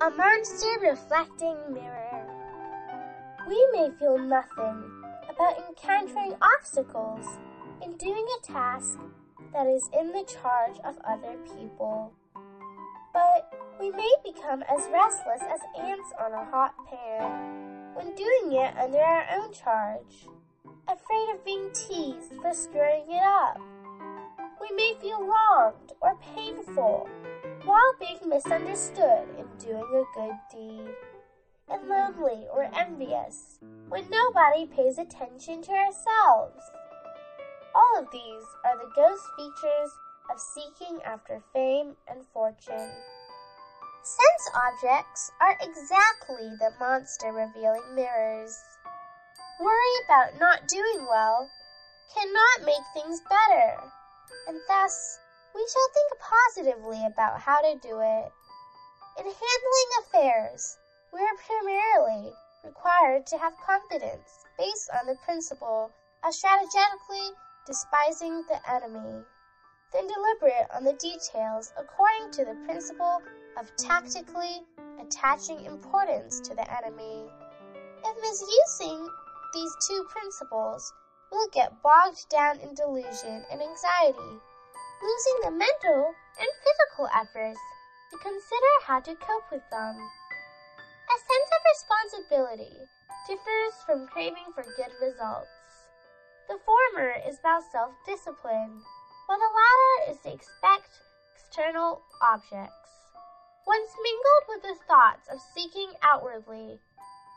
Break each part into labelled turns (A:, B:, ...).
A: A monster reflecting mirror. We may feel nothing about encountering obstacles in doing a task that is in the charge of other people. But we may become as restless as ants on a hot pan when doing it under our own charge, afraid of being teased for screwing it up. We may feel wronged or painful while being misunderstood in doing a good deed, and lonely or envious when nobody pays attention to ourselves. All of these are the ghost features of seeking after fame and fortune. Sense objects are exactly the monster revealing mirrors. Worry about not doing well cannot make things better, and thus we shall think positively about how to do it. In handling affairs, we are primarily required to have confidence based on the principle of strategically despising the enemy, then deliberate on the details according to the principle of tactically attaching importance to the enemy. If misusing these two principles, we'll get bogged down in delusion and anxiety, losing the mental and physical efforts to consider how to cope with them. A sense of responsibility differs from craving for good results. The former is about self discipline, while the latter is to expect external objects. Once mingled with the thoughts of seeking outwardly,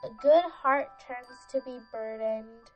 A: a good heart turns to be burdened.